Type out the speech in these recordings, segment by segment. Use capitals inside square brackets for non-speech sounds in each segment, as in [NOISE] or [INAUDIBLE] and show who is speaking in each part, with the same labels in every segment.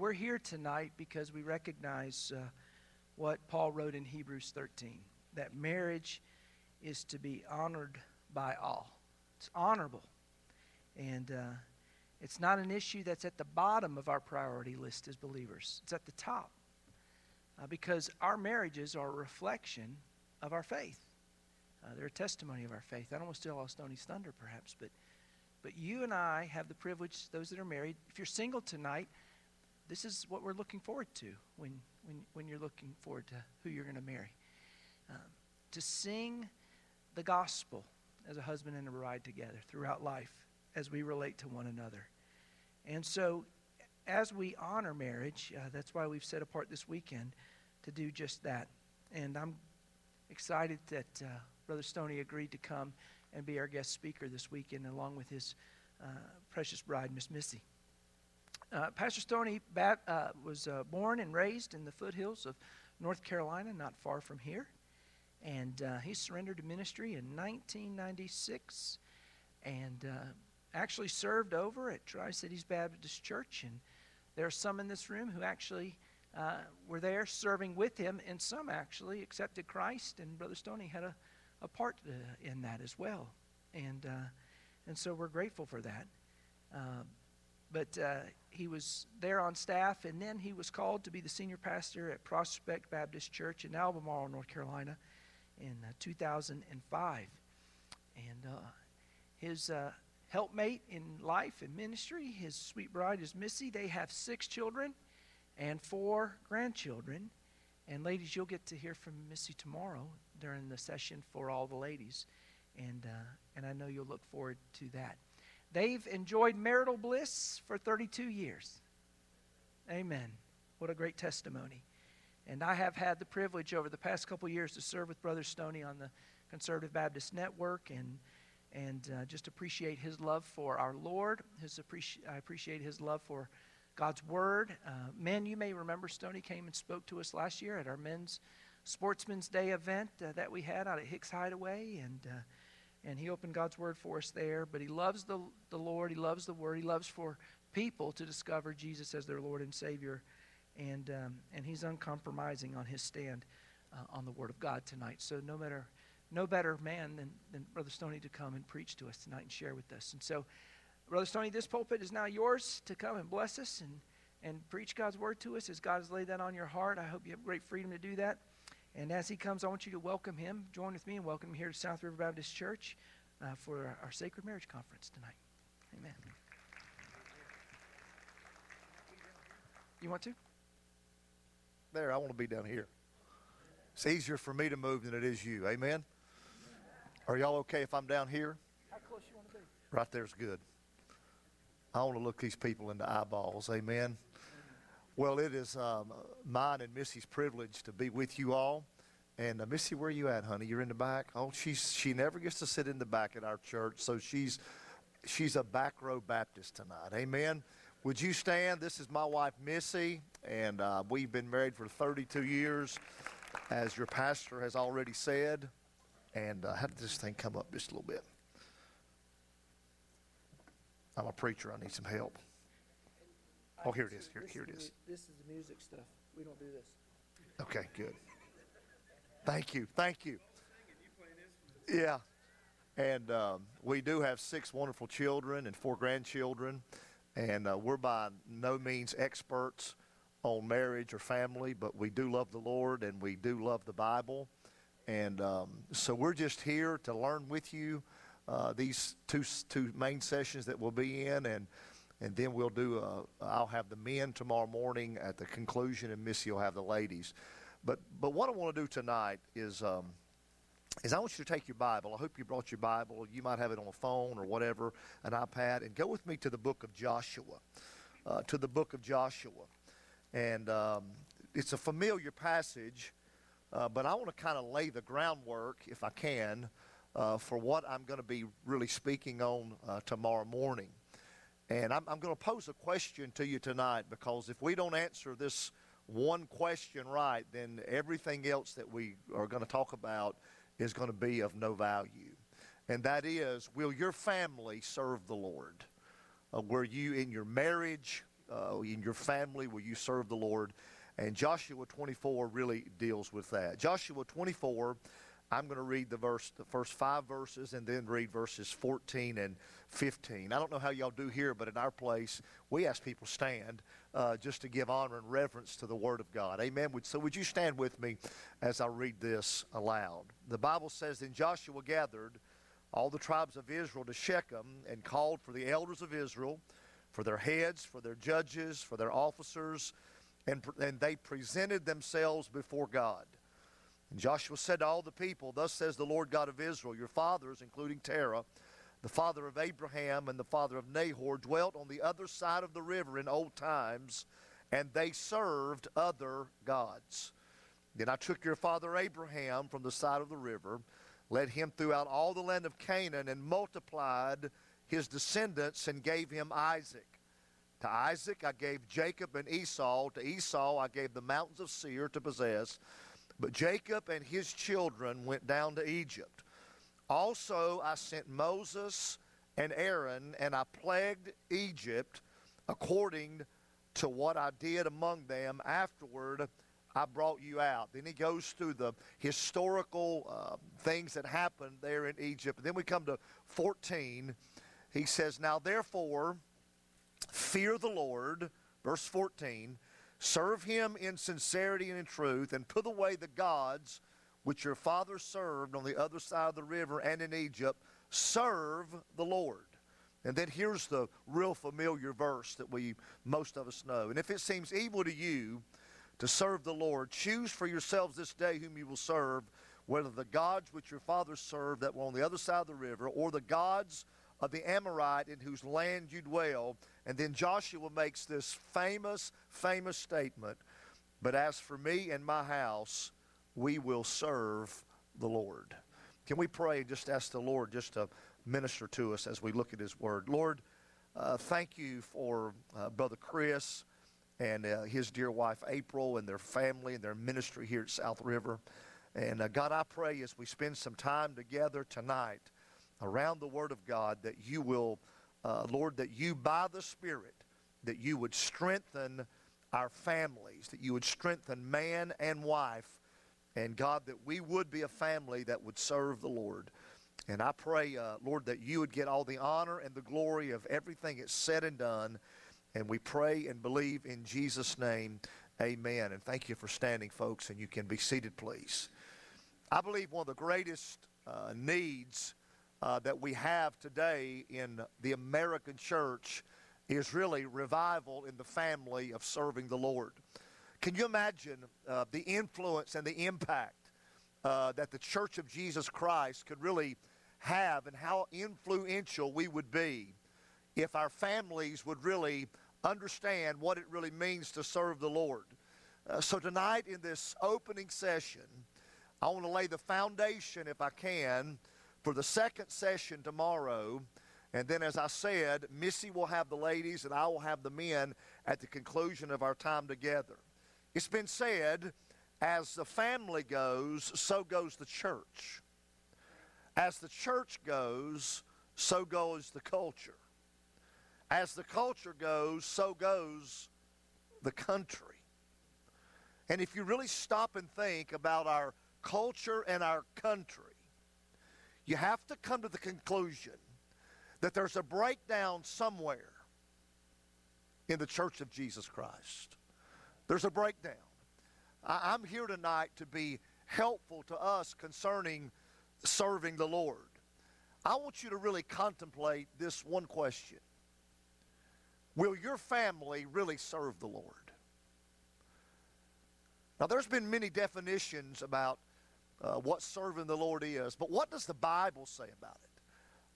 Speaker 1: we're here tonight because we recognize uh, what Paul wrote in Hebrews 13 that marriage is to be honored by all. It's honorable. And uh, it's not an issue that's at the bottom of our priority list as believers, it's at the top. Uh, because our marriages are a reflection of our faith. Uh, they're a testimony of our faith. I don't want to steal all Stoney's thunder, perhaps, but, but you and I have the privilege, those that are married, if you're single tonight, this is what we're looking forward to when, when, when you're looking forward to who you're going to marry. Um, to sing the gospel as a husband and a bride together throughout life as we relate to one another. And so, as we honor marriage, uh, that's why we've set apart this weekend to do just that. And I'm excited that uh, Brother Stoney agreed to come and be our guest speaker this weekend, along with his uh, precious bride, Miss Missy. Uh, Pastor Stoney Bat, uh, was uh, born and raised in the foothills of North Carolina, not far from here. And uh, he surrendered to ministry in 1996 and uh, actually served over at Tri Cities Baptist Church. And there are some in this room who actually uh, were there serving with him, and some actually accepted Christ. And Brother Stoney had a, a part in that as well. And, and so we're grateful for that. Uh, but he was there on staff, and then he was called to be the senior pastor at Prospect Baptist Church in Albemarle, North Carolina in uh, 2005. And uh, his uh, helpmate in life and ministry, his sweet bride is Missy. They have six children and four grandchildren. And ladies, you'll get to hear from Missy tomorrow during the session for all the ladies. And, uh, and I know you'll look forward to that. They've enjoyed marital bliss for 32 years. Amen. What a great testimony. And I have had the privilege over the past couple years to serve with Brother Stoney on the Conservative Baptist Network and and uh, just appreciate his love for our Lord. His appreci- I appreciate his love for God's Word. Uh, men, you may remember Stoney came and spoke to us last year at our men's Sportsman's Day event uh, that we had out at Hicks Hideaway, and uh, and he opened God's Word for us there. But he loves the the Lord. He loves the Word. He loves for people to discover Jesus as their Lord and Savior and, um, and he's uncompromising on his stand uh, on the Word of God tonight. So no matter no better man than, than Brother Stoney to come and preach to us tonight and share with us. And so, Brother Stoney, this pulpit is now yours to come and bless us and, and preach God's word to us as God has laid that on your heart. I hope you have great freedom to do that. And as he comes, I want you to welcome him. Join with me and welcome him here to South River Baptist Church uh, for our, our Sacred Marriage Conference tonight. Amen. You want to?
Speaker 2: there. I want to be down here. It's easier for me to move than it is you. Amen? Are y'all okay if I'm down here?
Speaker 1: How close you want to be?
Speaker 2: Right there's good. I want to look these people in the eyeballs. Amen. Well, it is um, mine and Missy's privilege to be with you all. And uh, Missy, where are you at, honey? You're in the back. Oh, she's she never gets to sit in the back at our church, so she's she's a back row Baptist tonight. Amen. Would you stand? This is my wife, Missy, and uh, we've been married for 32 years, as your pastor has already said. And uh, how did this thing come up just a little bit? I'm a preacher. I need some help. Oh, here it is. Here, here it is.
Speaker 1: This is the music stuff. We don't do this.
Speaker 2: Okay, good. Thank you. Thank you. Yeah. And um, we do have six wonderful children and four grandchildren. And uh, we're by no means experts on marriage or family, but we do love the Lord and we do love the Bible. And um, so we're just here to learn with you uh, these two, two main sessions that we'll be in. And, and then we'll do, a, I'll have the men tomorrow morning at the conclusion, and Missy will have the ladies. But, but what I want to do tonight is um, is I want you to take your Bible. I hope you brought your Bible. You might have it on a phone or whatever, an iPad, and go with me to the book of Joshua. Uh, to the book of Joshua. And um, it's a familiar passage, uh, but I want to kind of lay the groundwork, if I can, uh, for what I'm going to be really speaking on uh, tomorrow morning. And I'm, I'm going to pose a question to you tonight because if we don't answer this one question right, then everything else that we are going to talk about is going to be of no value. And that is, will your family serve the Lord? Uh, where you, in your marriage, uh, in your family will you serve the Lord? And Joshua 24 really deals with that. Joshua 24, I'm going to read the verse, the first five verses, and then read verses 14 and 15. I don't know how y'all do here, but in our place, we ask people stand uh, just to give honor and reverence to the Word of God. Amen. So would you stand with me as I read this aloud? The Bible says, "Then Joshua gathered all the tribes of Israel to Shechem and called for the elders of Israel, for their heads, for their judges, for their officers." and, and they presented themselves before God. And Joshua said to all the people, Thus says the Lord God of Israel, Your fathers, including Terah, the father of Abraham and the father of Nahor, dwelt on the other side of the river in old times, and they served other gods. Then I took your father Abraham from the side of the river, led him throughout all the land of Canaan, and multiplied his descendants and gave him Isaac. To Isaac I gave Jacob and Esau. To Esau I gave the mountains of Seir to possess. But Jacob and his children went down to Egypt. Also I sent Moses and Aaron, and I plagued Egypt according to what I did among them. Afterward, I brought you out. Then he goes through the historical uh, things that happened there in Egypt. And then we come to 14. He says, Now therefore, Fear the Lord, verse 14. Serve him in sincerity and in truth, and put away the gods which your fathers served on the other side of the river and in Egypt. Serve the Lord. And then here's the real familiar verse that we most of us know. And if it seems evil to you to serve the Lord, choose for yourselves this day whom you will serve, whether the gods which your fathers served that were on the other side of the river, or the gods of the Amorite in whose land you dwell. And then Joshua makes this famous, famous statement But as for me and my house, we will serve the Lord. Can we pray and just ask the Lord just to minister to us as we look at His Word? Lord, uh, thank you for uh, Brother Chris and uh, his dear wife April and their family and their ministry here at South River. And uh, God, I pray as we spend some time together tonight around the Word of God that you will, uh, Lord, that you by the Spirit, that you would strengthen our families, that you would strengthen man and wife, and God, that we would be a family that would serve the Lord. And I pray, uh, Lord, that you would get all the honor and the glory of everything that's said and done. And we pray and believe in Jesus' name. Amen. And thank you for standing, folks, and you can be seated, please. I believe one of the greatest uh, needs uh, that we have today in the American church is really revival in the family of serving the Lord. Can you imagine uh, the influence and the impact uh, that the Church of Jesus Christ could really have and how influential we would be if our families would really understand what it really means to serve the Lord? Uh, so, tonight in this opening session, I want to lay the foundation, if I can, for the second session tomorrow. And then, as I said, Missy will have the ladies and I will have the men at the conclusion of our time together. It's been said, as the family goes, so goes the church. As the church goes, so goes the culture. As the culture goes, so goes the country. And if you really stop and think about our culture and our country, you have to come to the conclusion that there's a breakdown somewhere in the church of Jesus Christ. There's a breakdown. I, am here tonight to be helpful to us concerning serving the Lord. I want you to really contemplate this one question Will your family really serve the Lord? Now, there's been many definitions about uh, what serving the Lord is. But what does the Bible say about it?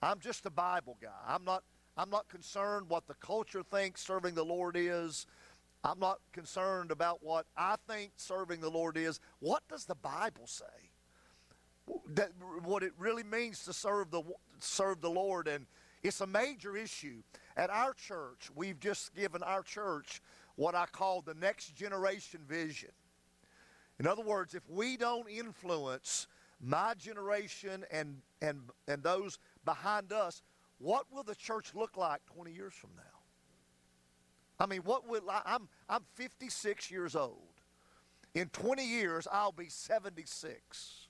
Speaker 2: I'm just a Bible guy. I'm not, I'm not concerned what the culture thinks serving the Lord is. I'm not concerned about what I think serving the Lord is. What does the Bible say? That, what it really means to serve the, serve the Lord. And it's a major issue. At our church, we've just given our church what I call the next generation vision. In other words, if we don't influence my generation and, and, and those behind us, what will the church look like 20 years from now? I mean, what will I, I'm I'm 56 years old. In 20 years, I'll be 76.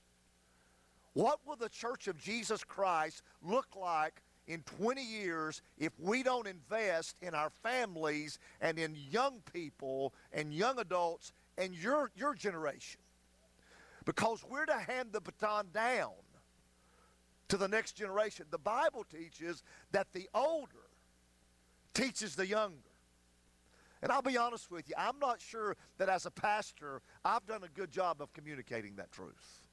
Speaker 2: What will the Church of Jesus Christ look like in 20 years if we don't invest in our families and in young people and young adults and your, your generation? Because we're to hand the baton down to the next generation. The Bible teaches that the older teaches the younger. And I'll be honest with you, I'm not sure that as a pastor, I've done a good job of communicating that truth.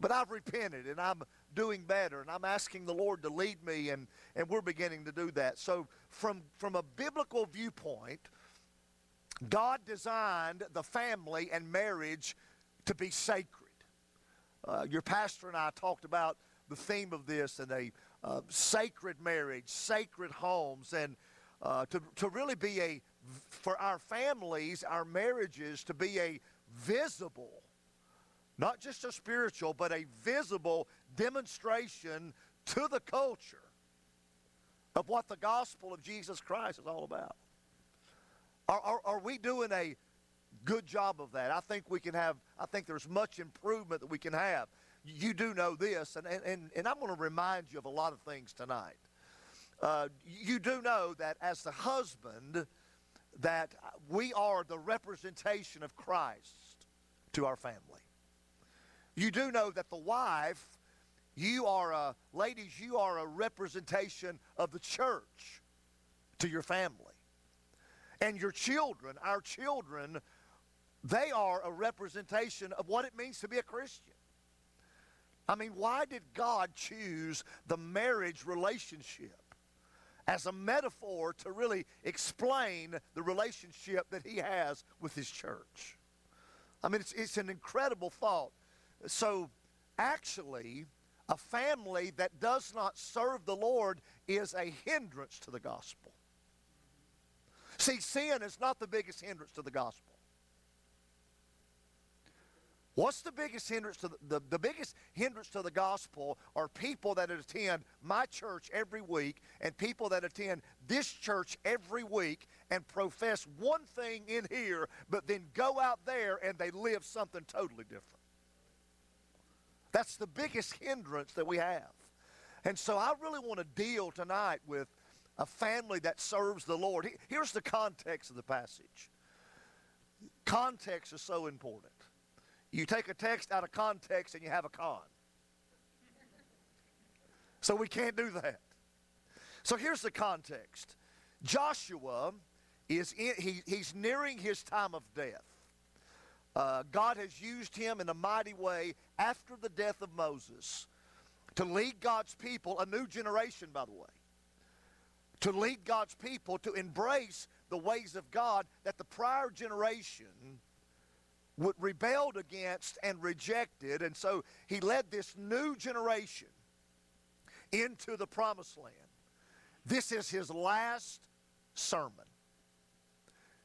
Speaker 2: But I've repented and I'm doing better and I'm asking the Lord to lead me and, and we're beginning to do that. So from, from a biblical viewpoint, God designed the family and marriage to be sacred. Uh, your pastor and I talked about the theme of this and a uh, sacred marriage, sacred homes, and uh, to, to really be a, for our families, our marriages, to be a visible, not just a spiritual, but a visible demonstration to the culture of what the gospel of Jesus Christ is all about. Are, are, are, we doing a good job of that? I think we can have, I think there's much improvement that we can have. You do know this, and, and, and I'm going to remind you of a lot of things tonight. Uh, you do know that as the husband, that we are the representation of Christ to our family. You do know that the wife, you are a, ladies, you are a representation of the church to your family. And your children, our children, they are a representation of what it means to be a Christian. I mean, why did God choose the marriage relationship as a metaphor to really explain the relationship that He has with His church? I mean, it's, it's an incredible thought. So, actually, a family that does not serve the Lord is a hindrance to the gospel. See, sin is not the biggest hindrance to the gospel. What's the biggest hindrance to the, the, the, biggest hindrance to the gospel are people that attend my church every week and people that attend this church every week and profess one thing in here, but then go out there and they live something totally different. That's the biggest hindrance that we have. And so I really want to deal tonight with a family that serves the Lord. Here's the context of the passage. Context is so important. You take a text out of context and you have a con. So we can't do that. So here's the context Joshua is in, he, he's nearing his time of death. Uh, God has used him in a mighty way after the death of Moses to lead God's people, a new generation, by the way, to lead God's people to embrace the ways of God that the prior generation would rebelled against and rejected. And so he led this new generation into the promised land. This is his last sermon.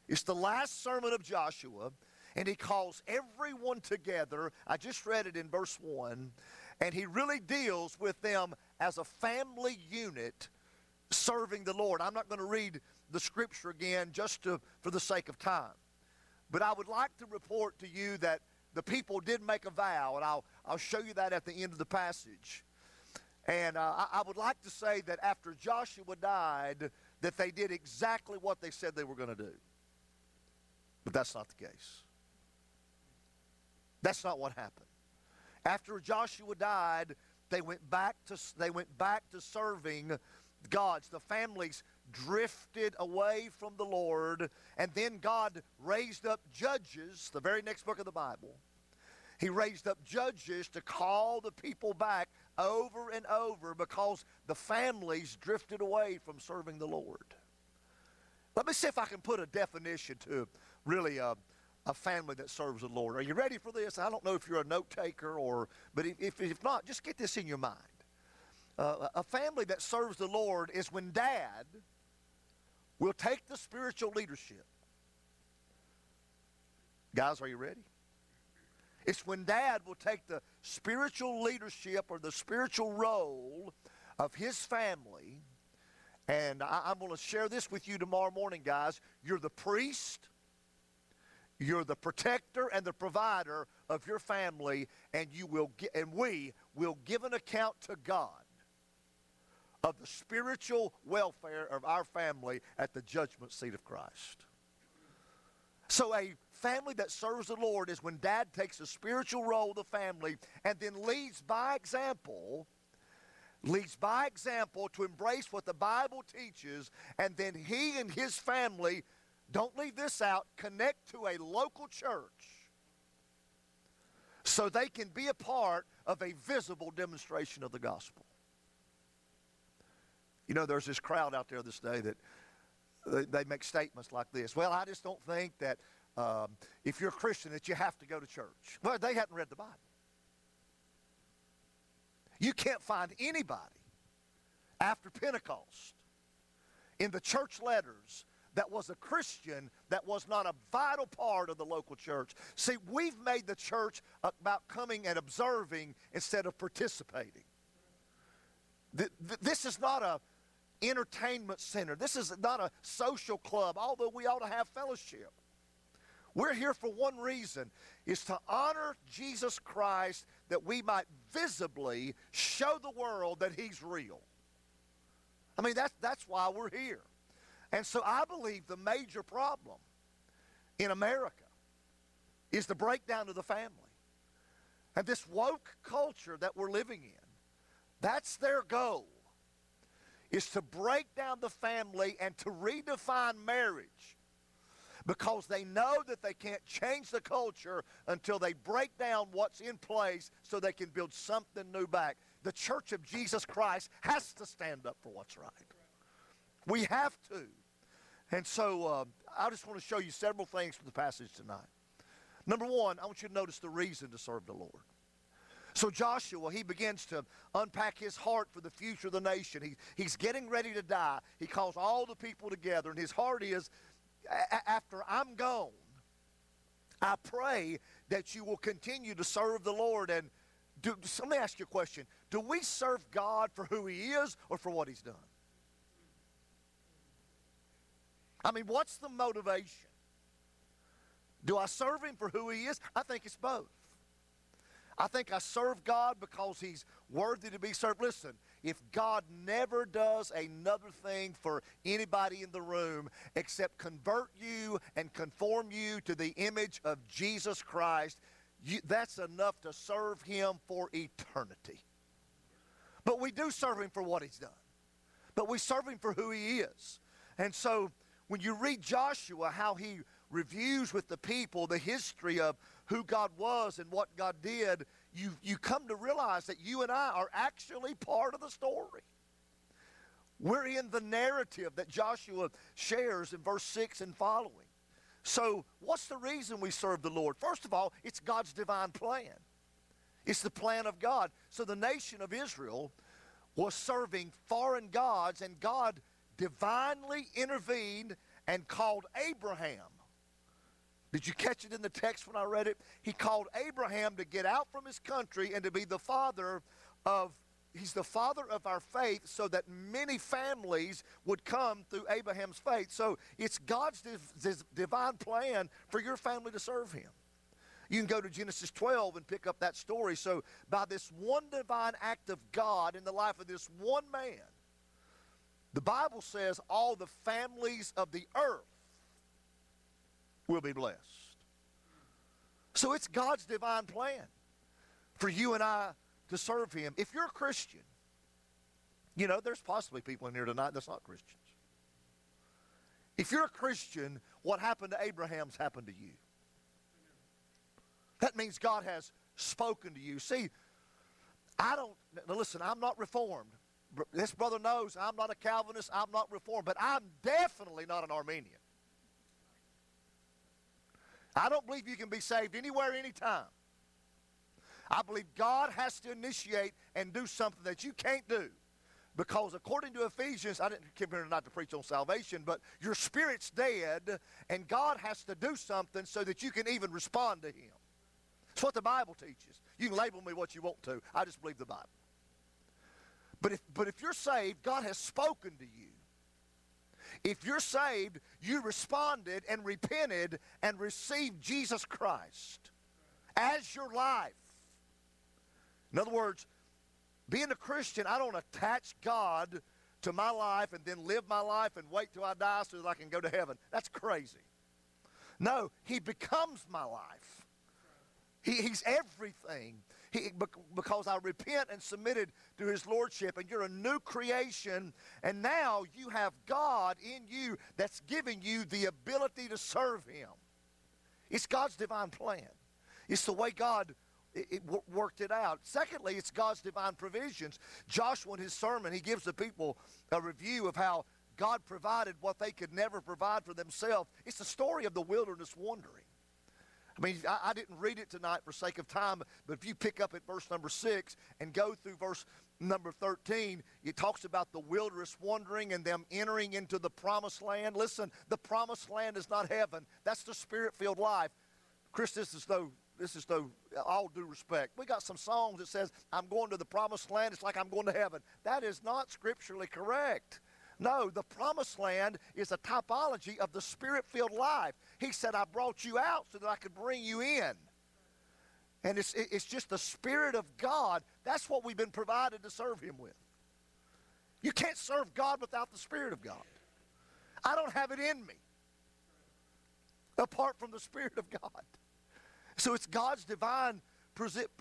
Speaker 2: It's the last sermon of Joshua, and he calls everyone together. I just read it in verse 1, and he really deals with them as a family unit serving the Lord. I'm not going to read the scripture again just to, for the sake of time. But I would like to report to you that the people did make a vow, and I'll, I'll show you that at the end of the passage. And uh, I, I would like to say that after Joshua died, that they did exactly what they said they were going to do. But that's not the case. That's not what happened. After Joshua died, they went back to, they went back to serving gods. The families drifted away from the Lord, and then God raised up judges, the very next book of the Bible. He raised up judges to call the people back over and over because the families drifted away from serving the Lord. Let me see if I can put a definition to really a, a family that serves the Lord. Are you ready for this? I don't know if you're a note taker or, but if, if not, just get this in your mind. Uh, a family that serves the Lord is when dad will take the spiritual leadership. Guys, are you ready? It's when dad will take the spiritual leadership or the spiritual role of his family And I, am going to share this with you tomorrow morning, guys. You're the priest, you're the protector and the provider of your family, and you will and we will give an account to God of the spiritual welfare of our family at the judgment seat of Christ. So a family that serves the Lord is when dad takes a spiritual role of the family and then leads by example leads by example to embrace what the Bible teaches, and then he and his family, don't leave this out, connect to a local church so they can be a part of a visible demonstration of the gospel. You know, there's this crowd out there this day that they, they make statements like this. Well, I just don't think that um, if you're a Christian that you have to go to church. Well, they hadn't read the Bible. You can't find anybody after Pentecost in the church letters that was a Christian that was not a vital part of the local church. See, we've made the church about coming and observing instead of participating. This is not a entertainment center. This is not a social club, although we ought to have fellowship. We're here for one reason is to honor Jesus Christ that we might visibly show the world that he's real. I mean that's that's why we're here. And so I believe the major problem in America is the breakdown of the family. And this woke culture that we're living in, that's their goal, is to break down the family and to redefine marriage because they know that they can't change the culture until they break down what's in place so they can build something new back. The church of Jesus Christ has to stand up for what's right. We have to. And so uh, I just want to show you several things from the passage tonight. Number one, I want you to notice the reason to serve the Lord. So Joshua, he begins to unpack his heart for the future of the nation. He, he's getting ready to die. He calls all the people together, and his heart is, after I'm gone, I pray that you will continue to serve the Lord. And do, so let me ask you a question. Do we serve God for who he is or for what he's done? I mean, what's the motivation? Do I serve him for who he is? I think it's both. I think I serve God because he's worthy to be served. Listen, if God never does another thing for anybody in the room except convert you and conform you to the image of Jesus Christ, you, that's enough to serve him for eternity. But we do serve him for what he's done. But we serve him for who he is. And so when you read Joshua, how he reviews with the people the history of who God was and what God did, you, you come to realize that you and I are actually part of the story. We're in the narrative that Joshua shares in verse 6 and following. So, what's the reason we serve the Lord? First of all, it's God's divine plan. It's the plan of God. So, the nation of Israel was serving foreign gods, and God divinely intervened and called Abraham. Did you catch it in the text when I read it? He called Abraham to get out from his country and to be the father of he's the father of our faith so that many families would come through Abraham's faith. So it's God's div- divine plan for your family to serve him. You can go to Genesis 12 and pick up that story. So by this one divine act of God in the life of this one man, the Bible says all the families of the earth will be blessed. So it's God's divine plan for you and I to serve Him. If you're a Christian, you know, there's possibly people in here tonight that's not Christians. If you're a Christian, what happened to Abraham's happened to you. That means God has spoken to you. See, I don't, listen, I'm not reformed. This brother knows I'm not a Calvinist, I'm not Reformed, but I'm definitely not an Arminian. I don't believe you can be saved anywhere, anytime. I believe God has to initiate and do something that you can't do. Because according to Ephesians, I didn't come here not to preach on salvation, but your spirit's dead, and God has to do something so that you can even respond to Him. It's what the Bible teaches. You can label me what you want to. I just believe the Bible. But if, but if you're saved, God has spoken to you. If you're saved, you responded and repented and received Jesus Christ as your life. In other words, being a Christian, I don't attach God to my life and then live my life and wait till I die so that I can go to heaven. That's crazy. No, He becomes my life. He, he's everything. He, because I repent and submitted to His Lordship, and you're a new creation, and now you have God in you that's giving you the ability to serve Him. It's God's divine plan. It's the way God it, it worked it out. Secondly, it's God's divine provisions. Joshua, in his sermon, he gives the people a review of how God provided what they could never provide for themselves. It's the story of the wilderness wandering. I mean, I, I, didn't read it tonight for sake of time, but if you pick up at verse number 6 and go through verse number 13, it talks about the wilderness wandering and them entering into the promised land. Listen, the promised land is not heaven. That's the spirit-filled life. Chris, this is though this is though all due respect. We got some songs that says, I'm going to the promised land, it's like I'm going to heaven. That is not scripturally correct. No, the promised land is a typology of the spirit filled life. He said, I brought you out so that I could bring you in. And it's, it's just the Spirit of God. That's what we've been provided to serve Him with. You can't serve God without the Spirit of God. I don't have it in me apart from the Spirit of God. So it's God's divine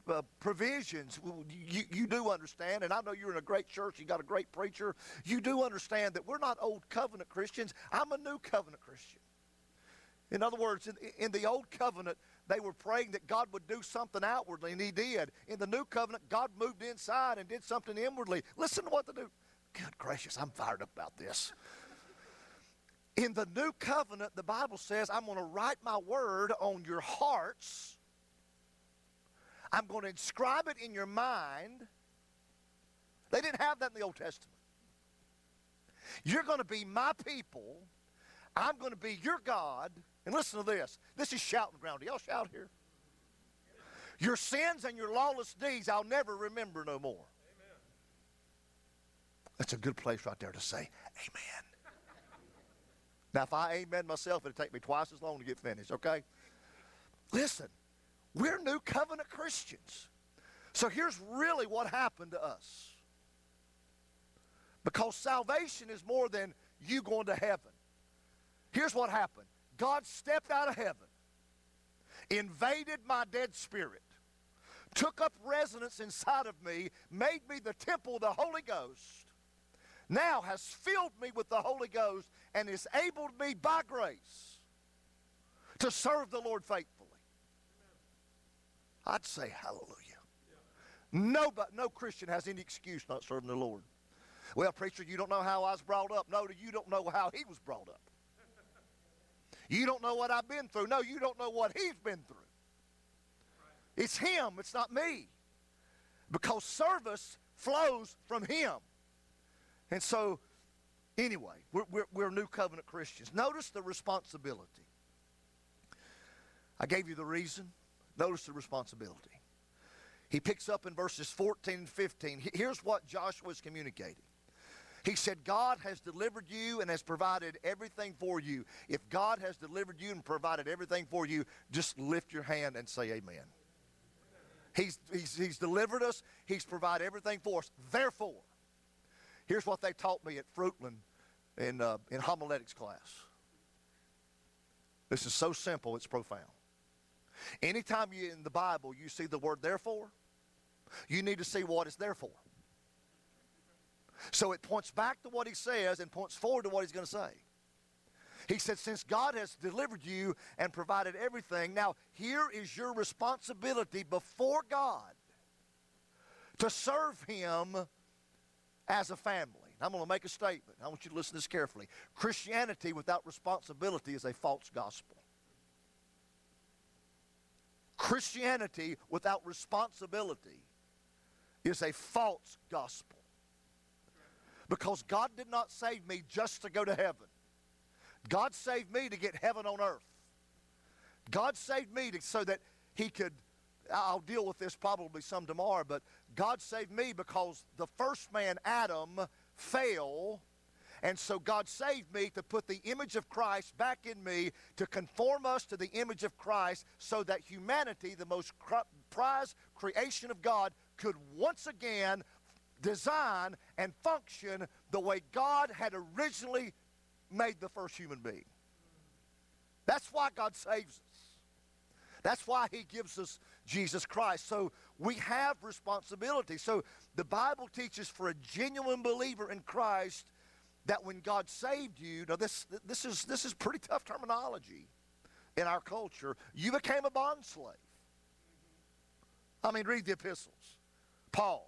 Speaker 2: uh, provisions, you, you do understand, and I know you're in a great church, you got a great preacher, you do understand that we're not old covenant Christians. I'm a new covenant Christian. In other words, in, in the old covenant, they were praying that God would do something outwardly, and He did. In the new covenant, God moved inside and did something inwardly. Listen to what they do. Good gracious, I'm fired up about this. In the new covenant, the Bible says, I'm going to write my word on your hearts I'm going to inscribe it in your mind. They didn't have that in the Old Testament. You're going to be my people. I'm going to be your God. And listen to this. This is shouting ground. Do y'all shout here? Your sins and your lawless deeds I'll never remember no more. Amen. That's a good place right there to say amen. Now, if I amen myself, it'll take me twice as long to get finished, okay? Listen, we're new covenant Christians. So here's really what happened to us. Because salvation is more than you going to heaven. Here's what happened God stepped out of heaven, invaded my dead spirit, took up residence inside of me, made me the temple of the Holy Ghost, now has filled me with the Holy Ghost, and has enabled me by grace to serve the Lord faithfully. I'd say hallelujah. Nobody, no Christian has any excuse not serving the Lord. Well, preacher, you don't know how I was brought up. No, you don't know how he was brought up. You don't know what I've been through. No, you don't know what he's been through. It's him, it's not me. Because service flows from him. And so, anyway, we're, we're, we're new covenant Christians. Notice the responsibility. I gave you the reason. Notice the responsibility. He picks up in verses 14 and 15. Here's what Joshua is communicating. He said, God has delivered you and has provided everything for you. If God has delivered you and provided everything for you, just lift your hand and say amen. He's, he's, he's delivered us, He's provided everything for us. Therefore, here's what they taught me at Fruitland in, uh, in homiletics class. This is so simple, it's profound. Anytime you in the Bible you see the word therefore, you need to see what it's there for. So it points back to what he says and points forward to what he's going to say. He said, Since God has delivered you and provided everything, now here is your responsibility before God to serve Him as a family. I'm going to make a statement. I want you to listen to this carefully. Christianity without responsibility is a false gospel. Christianity without responsibility is a false gospel. Because God did not save me just to go to heaven. God saved me to get heaven on earth. God saved me to, so that He could, I'll deal with this probably some tomorrow, but God saved me because the first man, Adam, fell And so God saved me to put the image of Christ back in me, to conform us to the image of Christ, so that humanity, the most prized creation of God, could once again design and function the way God had originally made the first human being. That's why God saves us. That's why he gives us Jesus Christ. So we have responsibility. So the Bible teaches for a genuine believer in Christ that when God saved you, now this, this, is, this is pretty tough terminology in our culture, you became a bond slave. I mean, read the epistles. Paul,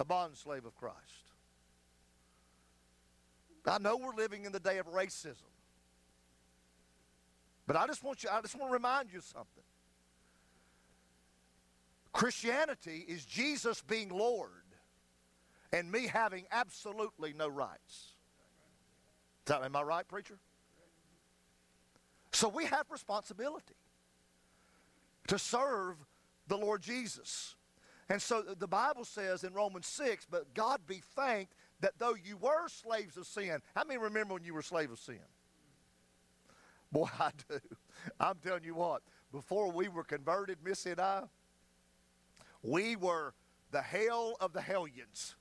Speaker 2: a bond slave of Christ. I know we're living in the day of racism. But I just want you, I just want to remind you something. Christianity is Jesus being Lord and me having absolutely no rights. That, am I right, preacher? So we have responsibility to serve the Lord Jesus. And so the Bible says in Romans 6, but God be thanked that though you were slaves of sin, how many remember when you were slave of sin? Boy, [LAUGHS] I do. I'm telling you what, before we were converted, Missy and I, we were the hell of the hellions.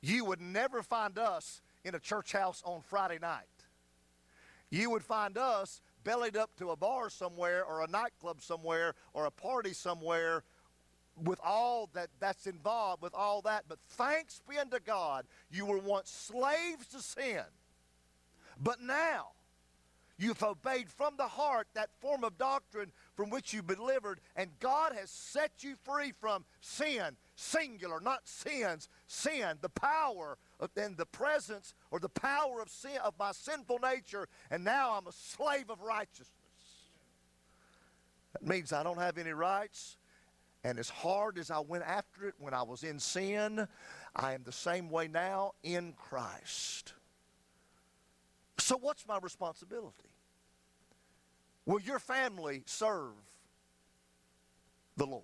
Speaker 2: You would never find us in a church house on Friday night. You would find us bellied up to a bar somewhere or a nightclub somewhere or a party somewhere with all that that's involved with all that but thanks be unto god you were once slaves to sin but now You've obeyed from the heart that form of doctrine from which you've been delivered, and God has set you free from sin, singular, not sins, sin, the power and the presence or the power of sin of my sinful nature, and now I'm a slave of righteousness. That means I don't have any rights. And as hard as I went after it when I was in sin, I am the same way now in Christ. So, what's my responsibility? Will your family serve the Lord?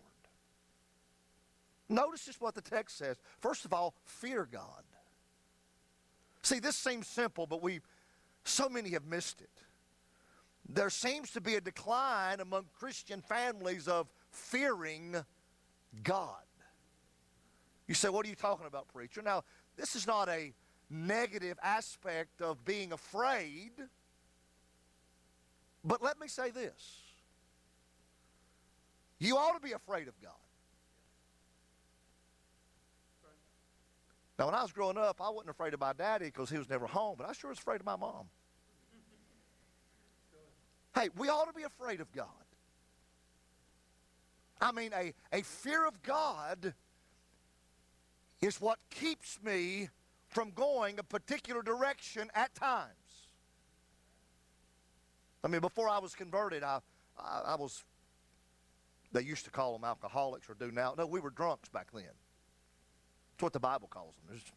Speaker 2: Notice just what the text says. First of all, fear God. See, this seems simple, but we so many have missed it. There seems to be a decline among Christian families of fearing God. You say, What are you talking about, preacher? Now, this is not a negative aspect of being afraid. But let me say this you ought to be afraid of God. Now, when I was growing up, I wasn't afraid of my daddy because he was never home, but I sure was afraid of my mom. Hey, we ought to be afraid of God. I mean, a, a fear of God is what keeps me from going a particular direction at times. I mean, before I was converted, I, I, I was, they used to call them alcoholics or do now. No, we were drunks back then. That's what the Bible calls them. There's,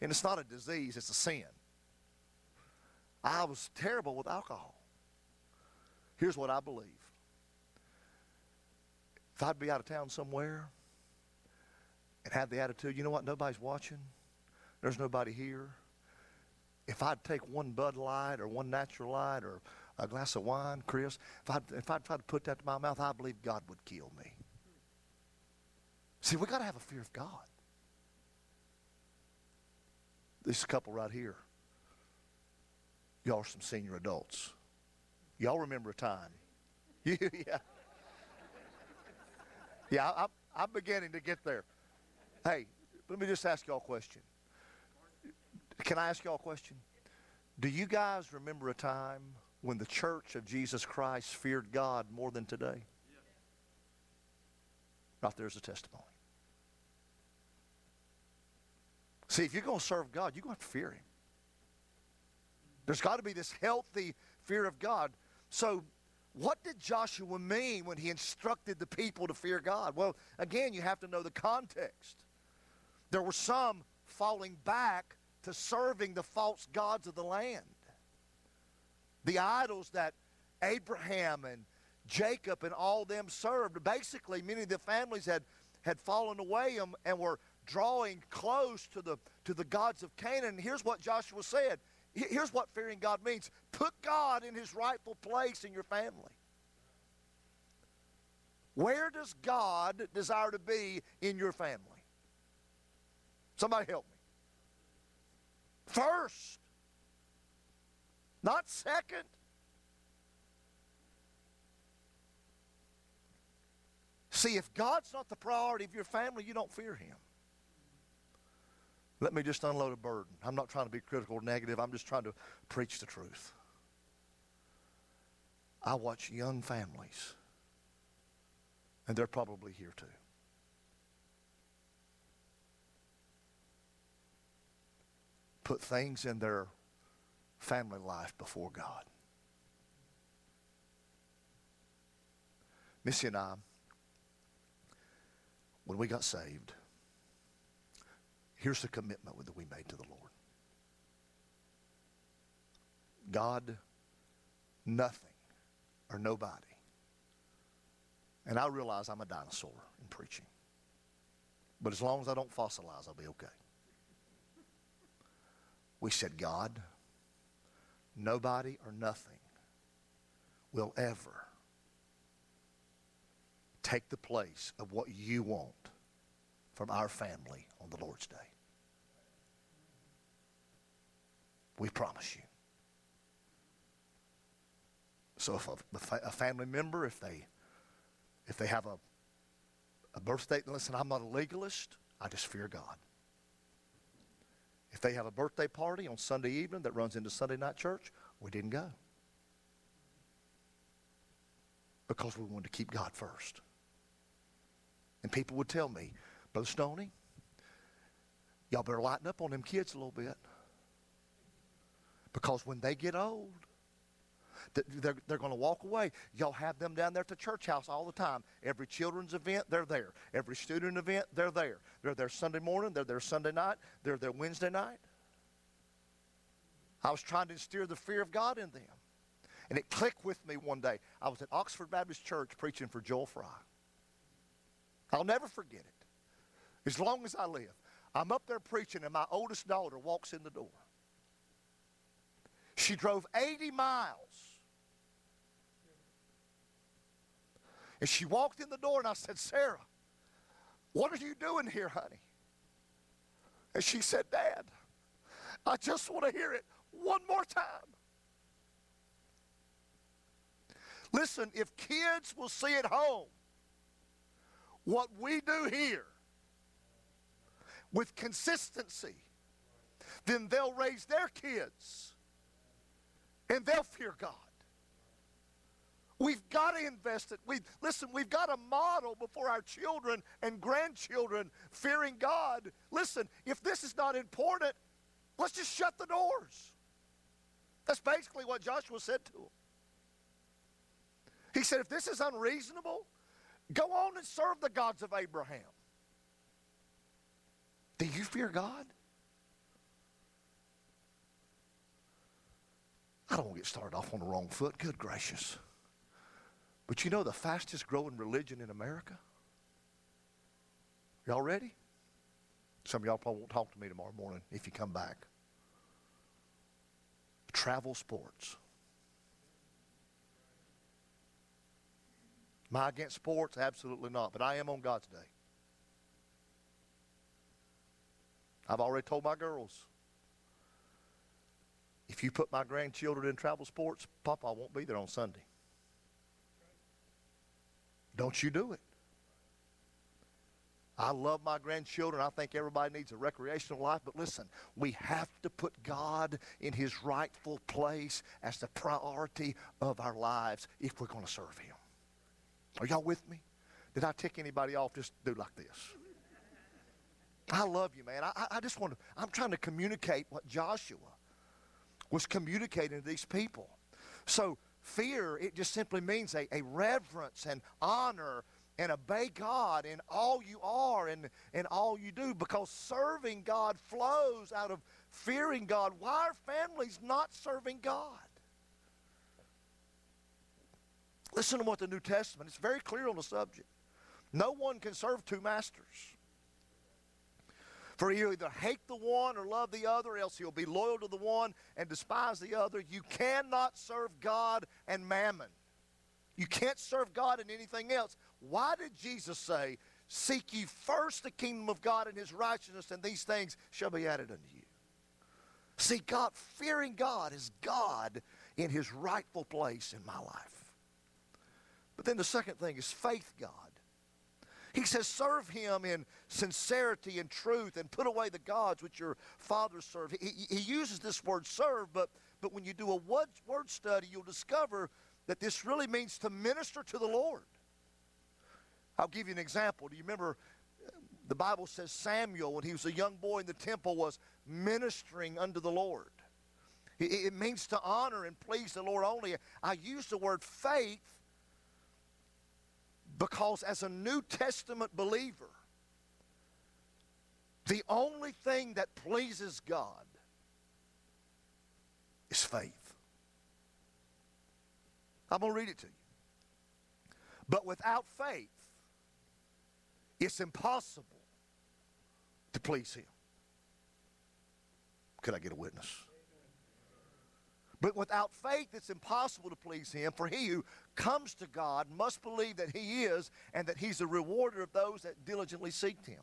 Speaker 2: and it's not a disease, it's a sin. I was terrible with alcohol. Here's what I believe. If I'd be out of town somewhere and have the attitude, you know what, nobody's watching, there's nobody here. If I'd take one Bud Light or one Natural Light or a glass of wine, Chris, if I if I tried to put that to my mouth, I believe God would kill me. See, we got to have a fear of God. This couple right here, y'all are some senior adults. Y'all remember a time. [LAUGHS] yeah. Yeah, I'm, I'm beginning to get there. Hey, let me just ask y'all a question. Can I ask y'all a question? Do you guys remember a time when the church of Jesus Christ feared God more than today? Right there's a testimony. See, if you're going to serve God, you're going to have to fear Him. There's got to be this healthy fear of God. So, what did Joshua mean when he instructed the people to fear God? Well, again, you have to know the context. There were some falling back to serving the false gods of the land the idols that Abraham and Jacob and all them served. Basically, many of the families had, had fallen away and, and were drawing close to the, to the gods of Canaan. And here's what Joshua said. Here's what fearing God means. Put God in his rightful place in your family. Where does God desire to be in your family? Somebody help me. First, not second. See, if God's not the priority of your family, you don't fear Him. Let me just unload a burden. I'm not trying to be critical or negative, I'm just trying to preach the truth. I watch young families, and they're probably here too. Put things in their family life before God. Missy and I, when we got saved, here's the commitment that we made to the Lord God, nothing or nobody. And I realize I'm a dinosaur in preaching. But as long as I don't fossilize, I'll be okay. We said, God, nobody or nothing will ever take the place of what you want from our family on the Lord's day. We promise you. So if a, a family member, if they if they have a a birthday, listen, I'm not a legalist. I just fear God. If they have a birthday party on Sunday evening that runs into Sunday night church, we didn't go. Because we wanted to keep God first. And people would tell me, Brother Stoney, y'all better lighten up on them kids a little bit. Because when they get old, they're, they're going to walk away. Y'all have them down there at the church house all the time. Every children's event, they're there. Every student event, they're there. They're there Sunday morning, they're there Sunday night, they're there Wednesday night. I was trying to instill the fear of God in them. And it clicked with me one day. I was at Oxford Baptist Church preaching for Joel Fry. I'll never forget it. As long as I live. I'm up there preaching, and my oldest daughter walks in the door. She drove 80 miles. And she walked in the door, and I said, Sarah, what are you doing here, honey? And she said, Dad, I just want to hear it one more time. Listen, if kids will see at home what we do here with consistency, then they'll raise their kids and they'll fear God. We've got to invest it. We listen, we've got to model before our children and grandchildren fearing God. Listen, if this is not important, let's just shut the doors. That's basically what Joshua said to him. He said, if this is unreasonable, Go on and serve the gods of Abraham. Do you fear God? I don't want to get started off on the wrong foot. Good gracious. But you know the fastest growing religion in America? Y'all ready? Some of y'all probably won't talk to me tomorrow morning if you come back. Travel sports. Am I against sports? Absolutely not. But I am on God's day. I've already told my girls if you put my grandchildren in travel sports, Papa won't be there on Sunday. Don't you do it. I love my grandchildren. I think everybody needs a recreational life. But listen, we have to put God in his rightful place as the priority of our lives if we're going to serve him. Are y'all with me? Did I tick anybody off? Just do like this. I love you, man. I, I just want to, I'm trying to communicate what Joshua was communicating to these people. So, fear, it just simply means a, a reverence and honor and obey God in all you are and, and all you do because serving God flows out of fearing God. Why are families not serving God? Listen to what the New Testament, it's very clear on the subject. No one can serve two masters. For you either hate the one or love the other, else you'll be loyal to the one and despise the other. You cannot serve God and mammon. You can't serve God and anything else. Why did Jesus say, Seek ye first the kingdom of God and his righteousness, and these things shall be added unto you? See, God, fearing God is God in his rightful place in my life. But then the second thing is faith God. He says, serve him in sincerity and truth and put away the gods which your fathers served. He, he uses this word serve, but, but when you do a word, word study, you'll discover that this really means to minister to the Lord. I'll give you an example. Do you remember uh, the Bible says Samuel, when he was a young boy in the temple, was ministering unto the Lord? It means to honor and please the Lord only. I use the word faith because as a New Testament believer, the only thing that pleases God is faith. I'm going to read it to you. But without faith, it's impossible to please Him. Could I get a witness? But without faith, it's impossible to please Him. For he who comes to God must believe that He is and that He's a rewarder of those that diligently seek Him.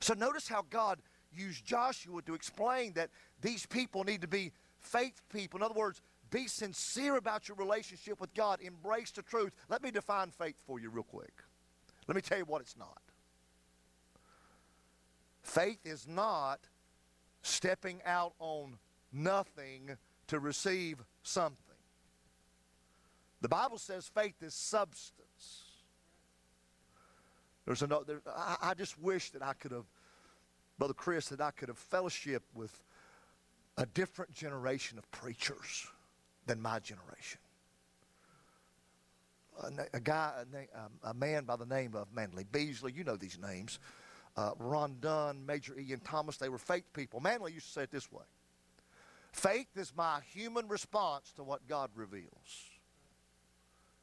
Speaker 2: So notice how God used Joshua to explain that these people need to be faith people. In other words, be sincere about your relationship with God. Embrace the truth. Let me define faith for you real quick. Let me tell you what it's not. Faith is not stepping out on nothing to receive something. The Bible says faith is substance. There's another. I, I just wish that I could have, Brother Chris, that I could have fellowship with a different generation of preachers than my generation. A, a guy, a, um, a, man by the name of Manley Beasley, you know these names. Uh, Ron Dunn, Major Ian Thomas, they were faith people. Manley used to say it this way Faith is my human response to what God reveals.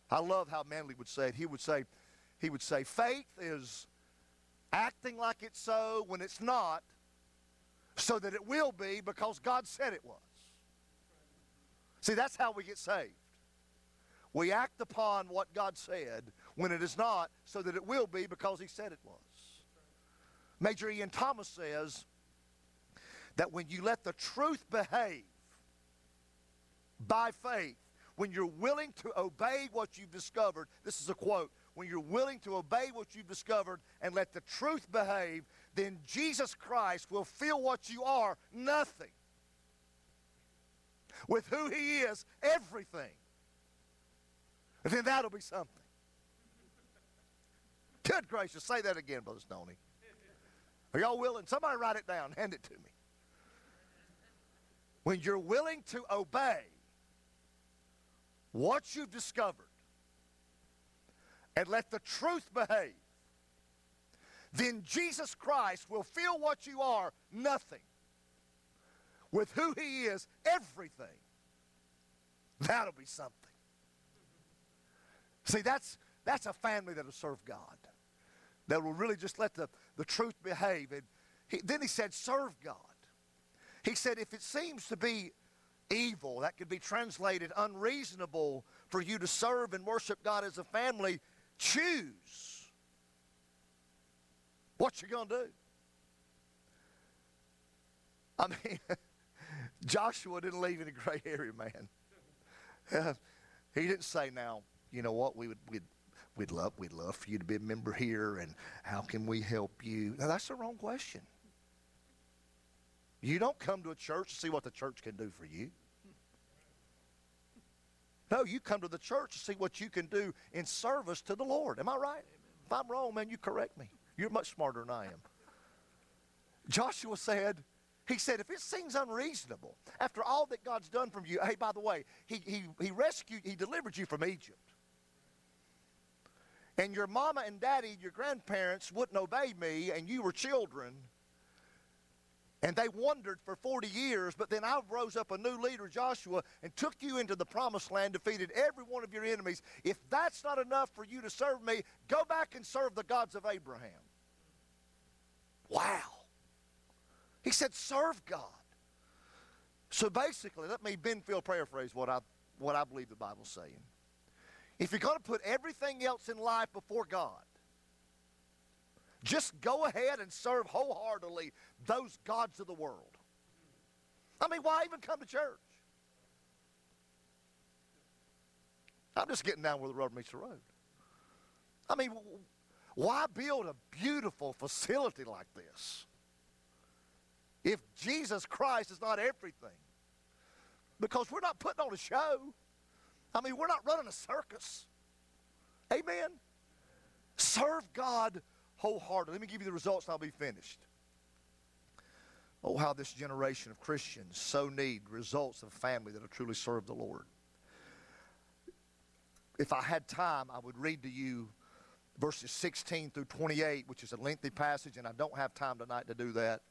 Speaker 2: I love how Manley would say it. He would say, he would say, faith is acting like it's so when it's not, so that it will be because God said it was. See, that's how we get saved. We act upon what God said when it is not, so that it will be because He said it was. Major Ian Thomas says that when you let the truth behave by faith, when you're willing to obey what you've discovered, this is a quote, when you're willing to obey what you've discovered and let the truth behave, then Jesus Christ will feel what you are nothing with who he is, everything. And then that'll be something. Good gracious, say that again, Brother Stoney. Are y'all willing? Somebody write it down, hand it to me. When you're willing to obey what you've discovered and let the truth behave, then Jesus Christ will feel what you are nothing with who he is, everything, that'll be something. See, that's, that's a family that'll serve God, that will really just let the, the truth behave. And he, then he said, serve God. He said, if it seems to be evil, that could be translated unreasonable for you to serve and worship God as a family, choose what you're going to do. I mean, [LAUGHS] Joshua didn't leave any gray area, man. Uh, he didn't say, now, you know what, we would, we'd, we'd, love, we'd love for you to be a member here, and how can we help you? Now, that's the wrong question. You don't come to a church to see what the church can do for you. No, you come to the church to see what you can do in service to the Lord. Am I right? If I'm wrong, man, you correct me. You're much smarter than I am. Joshua said, he said, if it seems unreasonable, after all that God's done for you, hey, by the way, he, he, he rescued, he delivered you from Egypt. And your mama and daddy, your grandparents wouldn't obey me, and you were children. And they wandered for 40 years, but then I rose up a new leader, Joshua, and took you into the promised land, defeated every one of your enemies. If that's not enough for you to serve me, go back and serve the gods of Abraham. Wow. He said, serve God. So basically, let me Benfield paraphrase what I, what I believe the Bible's saying. If you're going to put everything else in life before God, just go ahead and serve wholeheartedly those gods of the world. I mean, why even come to church? I'm just getting down where the rubber meets the road. I mean, why build a beautiful facility like this if Jesus Christ is not everything? Because we're not putting on a show. I mean, we're not running a circus. Amen. Serve God wholeheartedly. Let me give you the results and I'll be finished. Oh, how this generation of Christians so need results of a family that will truly serve the Lord. If I had time, I would read to you verses 16 through 28, which is a lengthy passage, and I don't have time tonight to do that.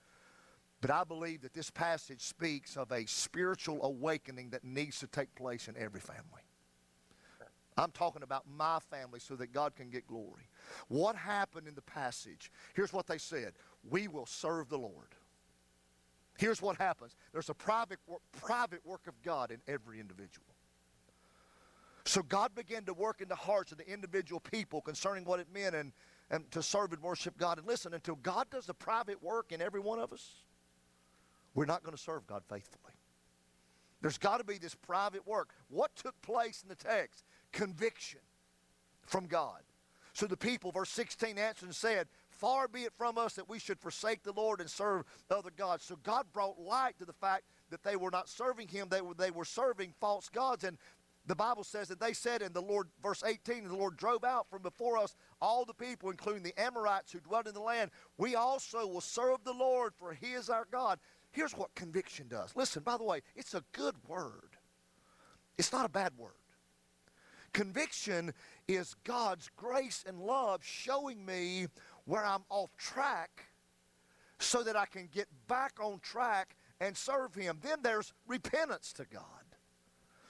Speaker 2: But I believe that this passage speaks of a spiritual awakening that needs to take place in every family. I'm talking about my family so that God can get glory. What happened in the passage? Here's what they said We will serve the Lord. Here's what happens there's a private, private work of God in every individual. So God began to work in the hearts of the individual people concerning what it meant and, and to serve and worship God. And listen, until God does the private work in every one of us, we're not going to serve God faithfully. There's got to be this private work. What took place in the text? Conviction from God. So the people, verse 16, answered and said, Far be it from us that we should forsake the Lord and serve other gods. So God brought light to the fact that they were not serving Him, they were, they were serving false gods. And the Bible says that they said, and the Lord, verse 18, and the Lord drove out from before us all the people, including the Amorites who dwelt in the land. We also will serve the Lord, for He is our God. Here's what conviction does. Listen, by the way, it's a good word, it's not a bad word. Conviction is God's grace and love showing me where I'm off track so that I can get back on track and serve Him. Then there's repentance to God.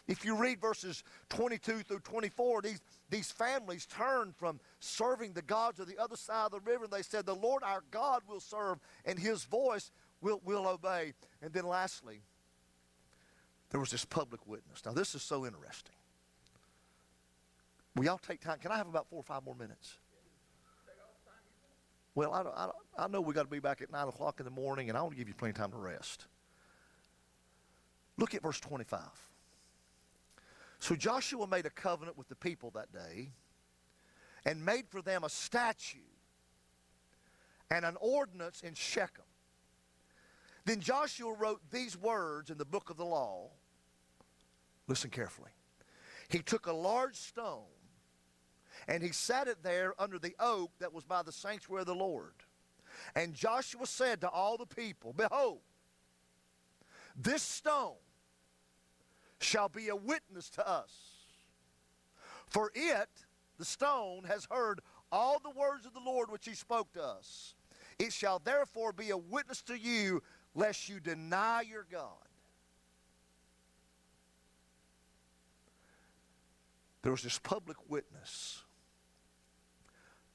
Speaker 2: If you read verses 22 through 24, these, these families turned from serving the gods of the other side of the river, and they said, The Lord our God will serve, and His voice will, will obey. And then lastly, there was this public witness. Now, this is so interesting. Will y'all take time? Can I have about four or five more minutes? Well, I, I, I know we got to be back at 9 o'clock in the morning, and I want to give you plenty of time to rest. Look at verse 25. So Joshua made a covenant with the people that day and made for them a statute and an ordinance in Shechem. Then Joshua wrote these words in the book of the law. Listen carefully. He took a large stone and he set it there under the oak that was by the sanctuary of the Lord. And Joshua said to all the people, Behold, this stone shall be a witness to us. For it, the stone, has heard all the words of the Lord which he spoke to us. It shall therefore be a witness to you, lest you deny your God. There was this public witness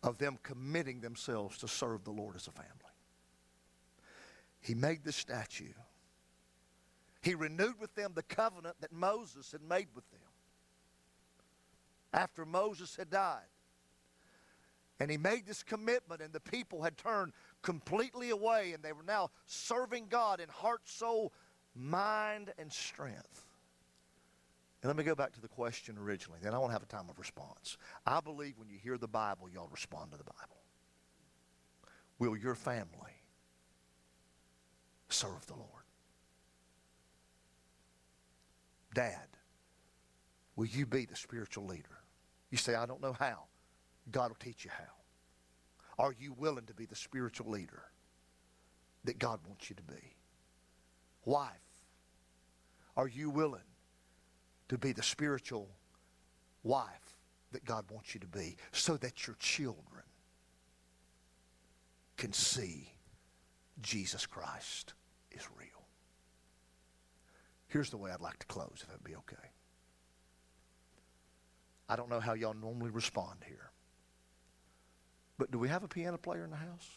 Speaker 2: of them committing themselves to serve the Lord as a family. He made the statue. He renewed with them the covenant that Moses had made with them after Moses had died. And he made this commitment, and the people had turned completely away, and they were now serving God in heart, soul, mind, and strength. And let me go back to the question originally. Then I won't have a time of response. I believe when you hear the Bible, y'all respond to the Bible. Will your family serve the Lord? Dad, will you be the spiritual leader? You say, I don't know how. God will teach you how. Are you willing to be the spiritual leader that God wants you to be? Wife, are you willing to be the spiritual wife that God wants you to be so that your children can see Jesus Christ is real. Here's the way I'd like to close, if that'd be okay. I don't know how y'all normally respond here. But do we have a piano player in the house?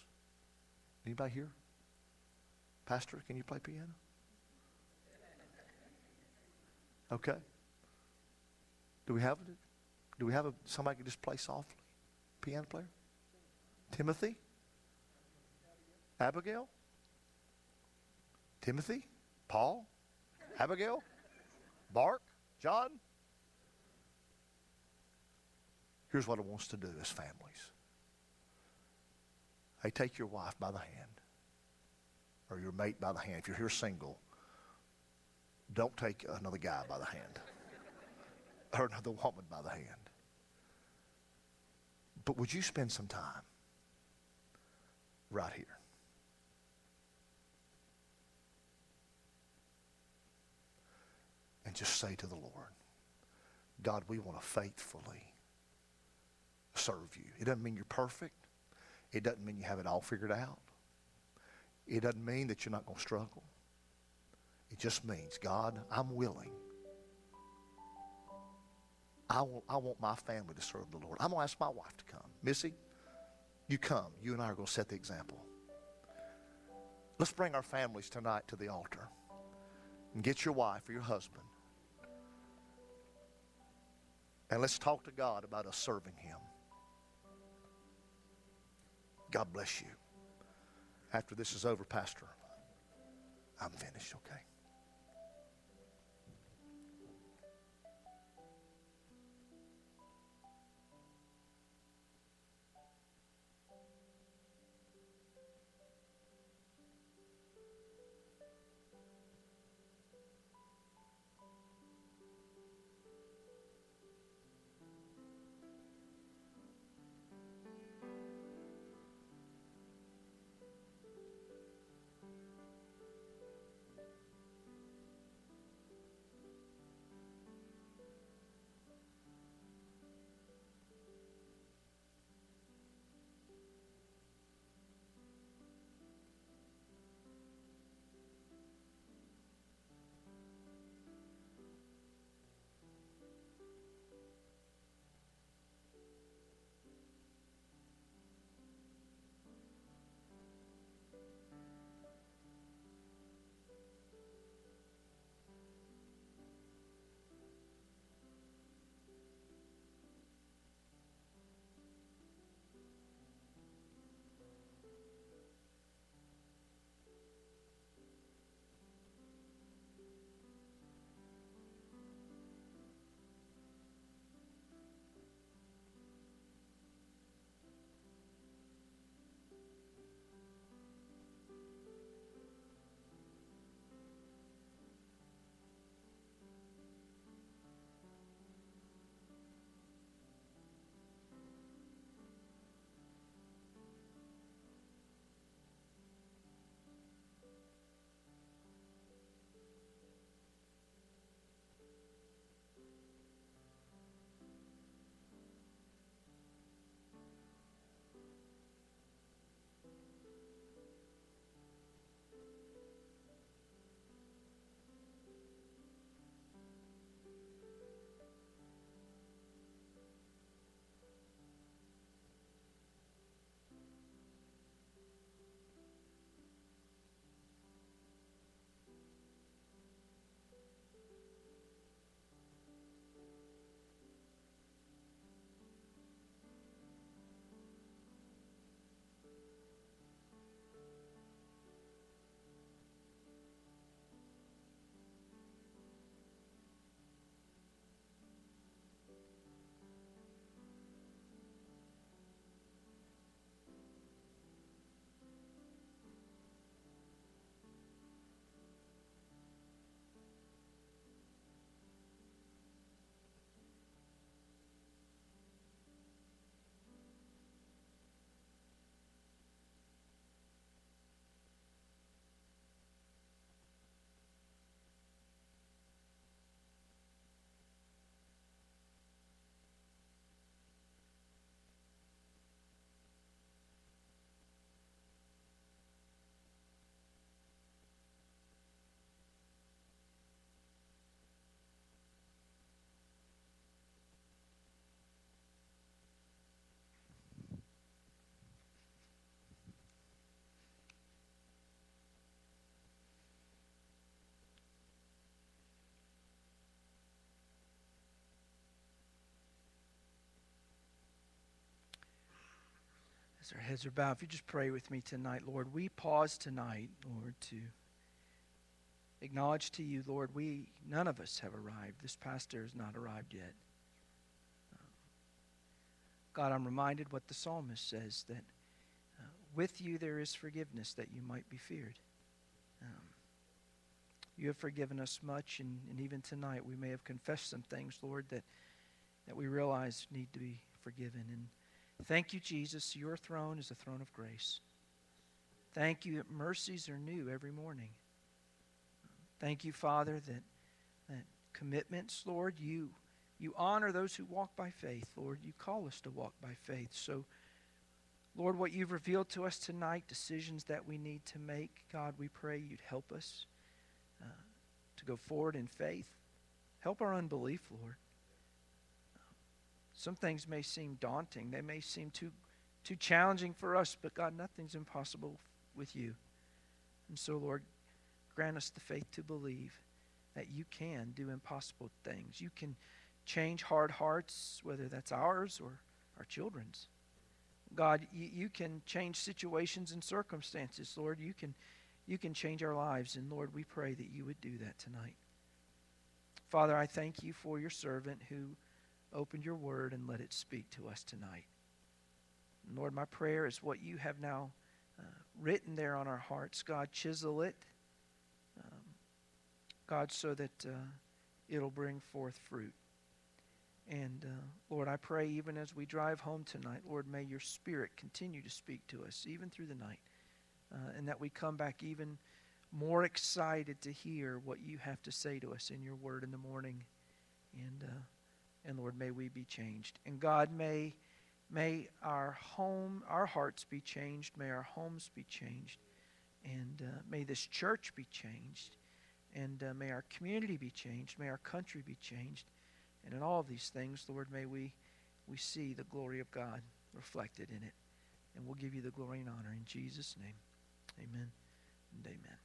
Speaker 2: Anybody here? Pastor, can you play piano? Okay. Do we have do we have a, somebody can just play softly? Piano player? Timothy? Abigail? Timothy? Paul? Abigail? Mark? John? Here's what it wants to do as families. Hey, take your wife by the hand or your mate by the hand. If you're here single, don't take another guy by the hand or another woman by the hand. But would you spend some time right here? And just say to the Lord, God, we want to faithfully serve you. It doesn't mean you're perfect. It doesn't mean you have it all figured out. It doesn't mean that you're not going to struggle. It just means, God, I'm willing. I want, I want my family to serve the Lord. I'm going to ask my wife to come. Missy, you come. You and I are going to set the example. Let's bring our families tonight to the altar and get your wife or your husband. And let's talk to God about us serving Him. God bless you. After this is over, Pastor, I'm finished, okay?
Speaker 1: Our heads are bowed, if you just pray with me tonight, Lord, we pause tonight, Lord, to acknowledge to you, Lord, we none of us have arrived. This pastor has not arrived yet. Um, God, I'm reminded what the psalmist says that uh, with you there is forgiveness that you might be feared. Um, you have forgiven us much, and, and even tonight we may have confessed some things, Lord, that, that we realize need to be forgiven. And thank you, Jesus. Your throne is a throne of grace. Thank you that mercies are new every morning. Thank you, Father, that, that commitments, Lord, you, you honor those who walk by faith, Lord. You call us to walk by faith. So, Lord, what you've revealed to us tonight, decisions that we need to make, God, we pray you'd help us uh, to go forward in faith. Help our unbelief, Lord. Some things may seem daunting. They may seem too, too challenging for us, but God, nothing's impossible with you. And so, Lord, grant us the faith to believe that you can do impossible things. You can change hard hearts, whether that's ours or our children's. God, you, you can change situations and circumstances, Lord. You can, you can change our lives. And Lord, we pray that you would do that tonight. Father, I thank you for your servant who opened your word and let it speak to us tonight. Lord, my prayer is what you have now uh, written there on our hearts. God, chisel it. Um, God, so that uh, it'll bring forth fruit. And uh, Lord, I pray even as we drive home tonight, Lord, may your spirit continue to speak to us, even through the night, uh, and that we come back even more excited to hear what you have to say to us in your word in the morning. And, uh, and Lord, may we be changed. And God, may, may our home, our hearts be changed. May our homes be changed. And uh, may this church be changed. And uh, may our community be changed. May our country be changed. And in all of these things, Lord, may we, we see the glory of God reflected in it. And we'll give you the glory and honor in Jesus' name. Amen and amen.